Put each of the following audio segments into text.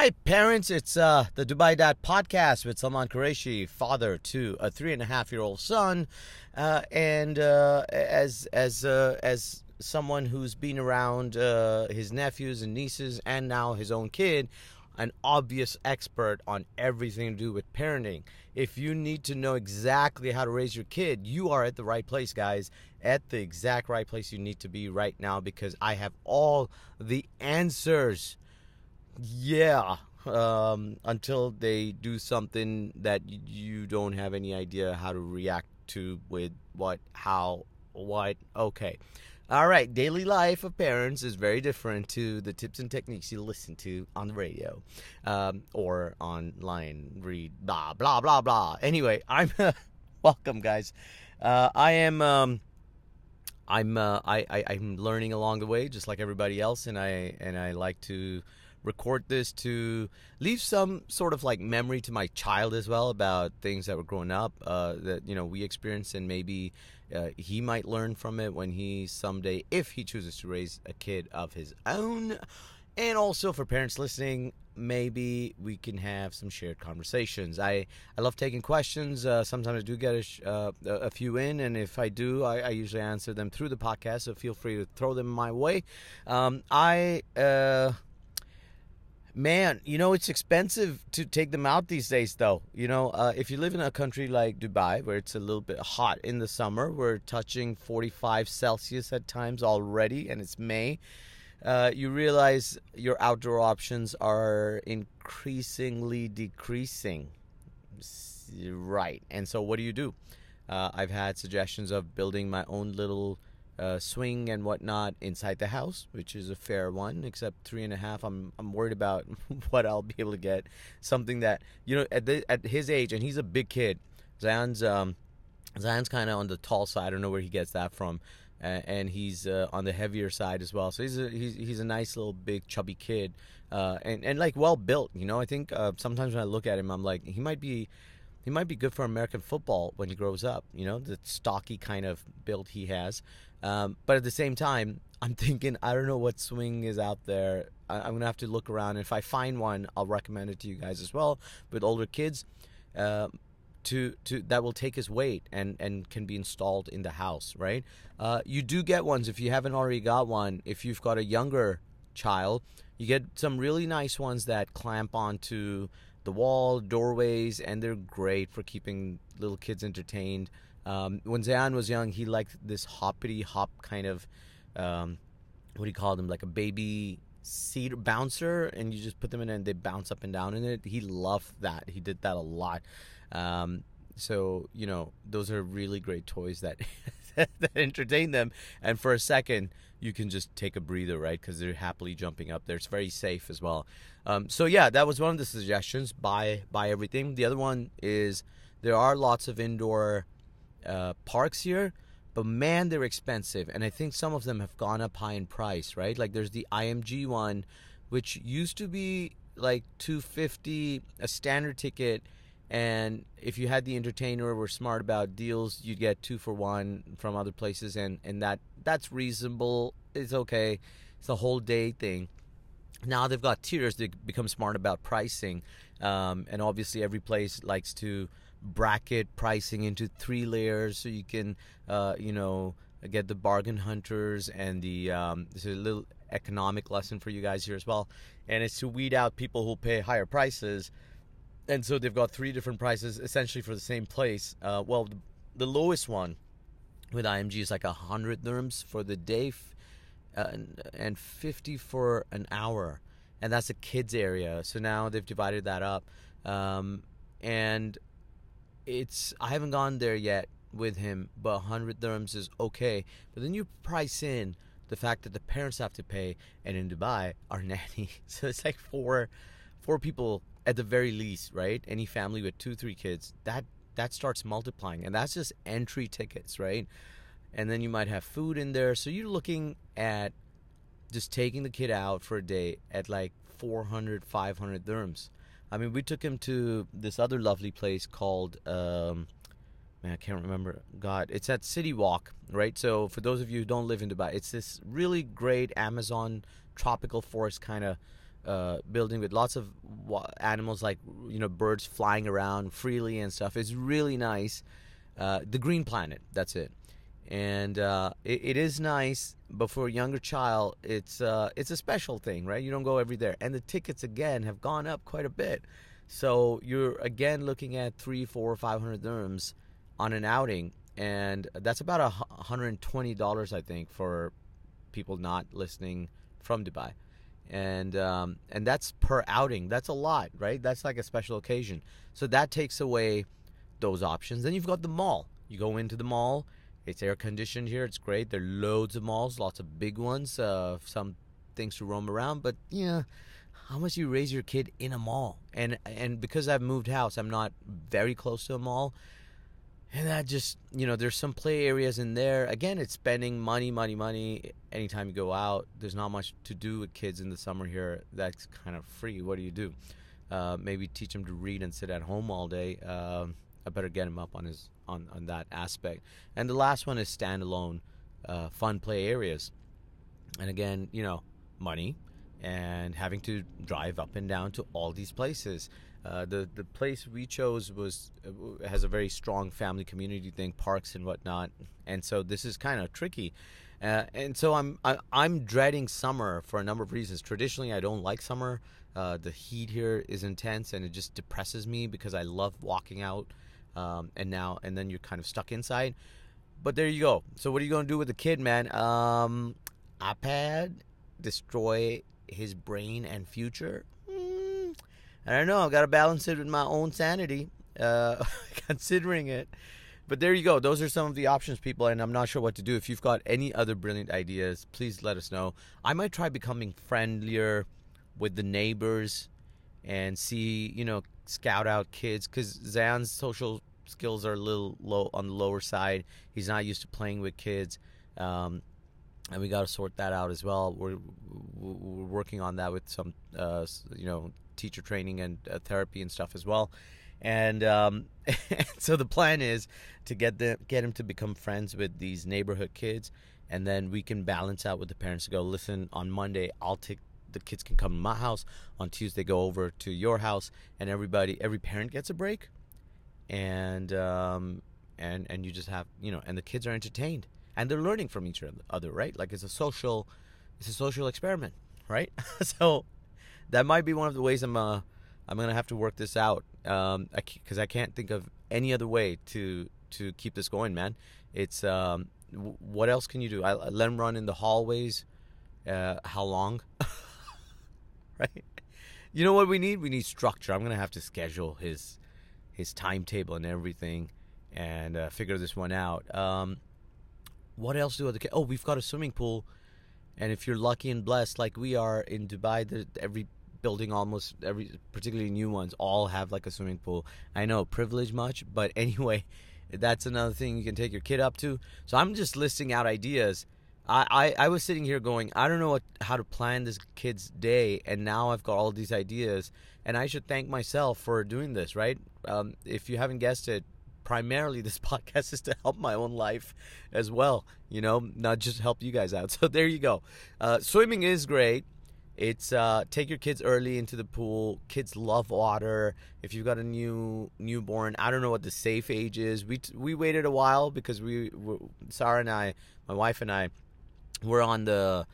Hi, parents. It's uh, the Dubai Dad podcast with Salman Qureshi, father to a three and a half year old son, uh, and uh, as as uh, as someone who's been around uh, his nephews and nieces, and now his own kid, an obvious expert on everything to do with parenting. If you need to know exactly how to raise your kid, you are at the right place, guys. At the exact right place you need to be right now because I have all the answers yeah um, until they do something that you don't have any idea how to react to with what how what okay. All right daily life of parents is very different to the tips and techniques you listen to on the radio um, or online read blah blah blah blah. Anyway i'm welcome guys. Uh, i am um, i'm uh, I, I i'm learning along the way just like everybody else and i and i like to record this to leave some sort of like memory to my child as well about things that were growing up uh, that you know we experienced and maybe uh, he might learn from it when he someday if he chooses to raise a kid of his own. And also for parents listening maybe we can have some shared conversations. I i love taking questions. Uh, sometimes i do get a, sh- uh, a few in and if i do I, I, usually answer them through the podcast so feel free to throw them my way. Um, i uh, Man, you know, it's expensive to take them out these days, though. You know, uh, if you live in a country like Dubai, where it's a little bit hot in the summer, we're touching 45 Celsius at times already, and it's May. Uh, you realize your outdoor options are increasingly decreasing. Right. And so, what do you do? Uh, I've had suggestions of building my own little uh, swing and whatnot inside the house, which is a fair one. Except three and a half, I'm I'm worried about what I'll be able to get. Something that you know at the, at his age, and he's a big kid. Zayan's um, Zayan's kind of on the tall side. I don't know where he gets that from. Uh, and he's uh, on the heavier side as well. So he's a he's, he's a nice little big chubby kid, uh, and and like well built. You know, I think uh, sometimes when I look at him, I'm like he might be he might be good for American football when he grows up. You know, the stocky kind of build he has. Um, but at the same time, I'm thinking I don't know what swing is out there. I, am gonna have to look around. If I find one, I'll recommend it to you guys as well. With older kids, uh, to to that will take his weight and and can be installed in the house. Right? Uh, you do get ones if you haven't already got one. If you've got a younger child, you get some really nice ones that clamp onto the wall, doorways, and they're great for keeping little kids entertained. Um, when Zayan was young, he liked this hoppity hop kind of, um, what do you call them, like a baby seat bouncer, and you just put them in and they bounce up and down in it. He loved that. He did that a lot. Um, so you know, those are really great toys that that entertain them. And for a second, you can just take a breather, right? Because they're happily jumping up there. It's very safe as well. Um, so yeah, that was one of the suggestions. Buy buy everything. The other one is there are lots of indoor uh, parks here, but man, they're expensive, and I think some of them have gone up high in price. Right? Like there's the IMG one, which used to be like 250 a standard ticket and if you had the entertainer were smart about deals you'd get two for one from other places and and that that's reasonable. It's okay. It's a whole day thing. Now they've got tiers they become smart about pricing um, and obviously every place likes to bracket pricing into three layers so you can uh, you know get the bargain hunters and the um, this is a little economic lesson for you guys here as well. And it's to weed out people who pay higher prices and so they've got three different prices essentially for the same place. Uh, well, the, the, lowest one with IMG is like a hundred dirhams for the day, uh, and, and fifty for an hour, and that's a kids area. So now they've divided that up, um, and it's I haven't gone there yet with him, but hundred dirhams is okay. But then you price in the fact that the parents have to pay, and in Dubai are nanny, so it's like four four people at the very least, right? Any family with two, three kids, that that starts multiplying, and that's just entry tickets, right? And then you might have food in there, so you're looking at just taking the kid out for a day at like 400, 500 dirhams. I mean, we took him to this other lovely place called, um, man, I can't remember. God, it's at City Walk, right? So for those of you who don't live in Dubai, it's this really great Amazon tropical forest kind of uh, building with lots of animals like you know birds flying around freely and stuff. It's really nice. Uh, the Green Planet, that's it. And uh, it, it is nice, but for a younger child, it's uh, it's a special thing, right? You don't go every there, and the tickets again have gone up quite a bit. So you're again looking at three, four, five hundred dirhams on an outing, and that's about a hundred and twenty dollars, I think, for people not listening from Dubai and um, and that's per outing. That's a lot, right? That's like a special occasion. So that takes away those options. Then you've got the mall. You go into the mall. It's air conditioned here. It's great. There are loads of malls, lots of big ones. Uh, some things to roam around, but yeah, how much do you raise your kid in a mall? And and because I've moved house, I'm not very close to a mall and that just you know there's some play areas in there. Again it's spending money money money anytime you go out. There's not much to do with kids in the summer here. That's kind of free. What do you do? Uh, maybe teach him to read and sit at home all day. Um, i better get him up on his on, on that aspect. And the last one is standalone uh, fun play areas. And again you know money and having to drive up and down to all these places uh, the the place we chose was uh, has a very strong family community thing, parks and whatnot, and so this is kind of tricky. Uh, and so I'm I, am i am dreading summer for a number of reasons. Traditionally, I don't like summer. Uh, the heat here is intense, and it just depresses me because I love walking out. Um, and now and then you're kind of stuck inside. But there you go. So what are you to do with the kid, man? Um, iPad destroy his brain and future? I don't know. I've got to balance it with my own sanity, uh, considering it. But there you go. Those are some of the options, people, and I'm not sure what to do. If you've got any other brilliant ideas, please let us know. I might try becoming friendlier with the neighbors and see, you know, scout out kids because Zan's social skills are a little low on the lower side. He's not used to playing with kids. Um, and we got to sort that out as well. We're we're working on that with some, uh, you know, teacher training and uh, therapy and stuff as well. And um, so the plan is to get them, get him to become friends with these neighborhood kids, and then we can balance out with the parents to go. Listen, on Monday I'll take the kids can come to my house. On Tuesday go over to your house, and everybody, every parent gets a break, and um, and and you just have you know, and the kids are entertained and they're learning from each other, right? Like it's a social, it's a social experiment, right? so that might be one of the ways I'm uh, I'm gonna have to work this out um because I, can't think of any other way to to keep this going, man. It's um w- what else can you do? I, I let him run in the hallways. Uh, how long? right? You know what we need? We need structure. I'm gonna have to schedule his his timetable and everything, and uh, figure this one out. Um, what else do other? Oh, we've got a swimming pool, and if you're lucky and blessed like we are in Dubai, every building almost every particularly new ones all have like a swimming pool. I know privilege much but anyway that's another thing you can take your kid up to. So i'm just listing out ideas. I, I, I was sitting here going i don't know what, how to plan this kid's day and now i've got all these ideas and i should thank myself for doing this right? Um, if you haven't guessed it primarily this podcast is to help my own life as well you know not just help you guys out. So there you go. Uh, swimming is great it's uh, take your kids early into the pool. Kids love water. If you've got a new newborn, I don't know what the safe age is. We we waited a while because we, Sarah and I, my wife and I, we're on the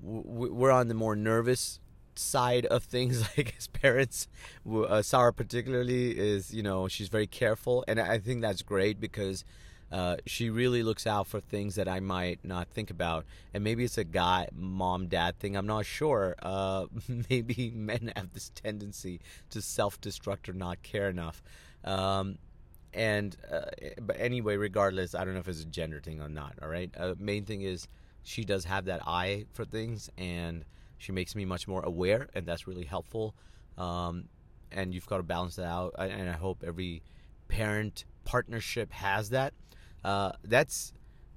we're on the more nervous side of things like as parents uh, sarah particularly is you know she's very careful and i think that's great because uh, she really looks out for things that I might not think about. And maybe it's a guy, mom, dad thing. I'm not sure. Uh, maybe men have this tendency to self destruct or not care enough. Um, and uh, but anyway, regardless, I don't know if it's a gender thing or not. All right. Uh, main thing is she does have that eye for things, and she makes me much more aware, and that's really helpful. Um, and you've got to balance that out. And I hope every parent partnership has that uh, that's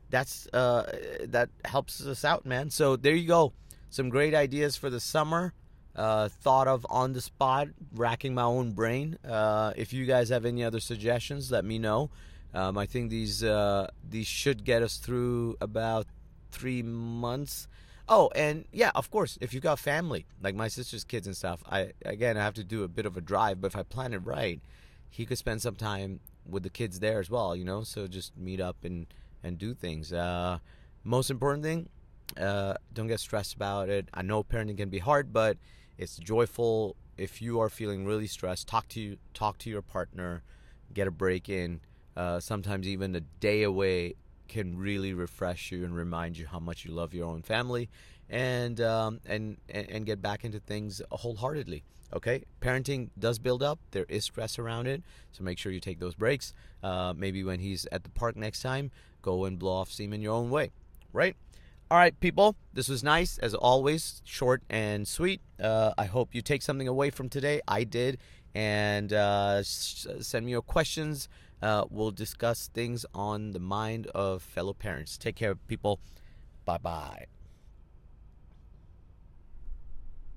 that's uh, that helps us out, man. So there you go, some great ideas for the summer. Uh, thought of on the spot, racking my own brain. Uh, if you guys have any other suggestions, let me know. Um, I think these uh, these should get us through about three months. Oh, and yeah, of course, if you got family, like my sister's kids and stuff, I again I have to do a bit of a drive, but if I plan it right, he could spend some time with the kids there as well, you know. So just meet up and and do things. Uh, most important thing, uh, don't get stressed about it. I know parenting can be hard, but it's joyful. If you are feeling really stressed, talk to you, talk to your partner, get a break in. Uh, sometimes even a day away can really refresh you and remind you how much you love your own family, and um, and and get back into things wholeheartedly. Okay, parenting does build up. There is stress around it, so make sure you take those breaks. Uh, maybe when he's at the park next time, go and blow off steam in your own way. Right? All right, people. This was nice as always, short and sweet. Uh, I hope you take something away from today. I did, and uh, send me your questions. Uh, we'll discuss things on the mind of fellow parents. Take care, people. Bye bye.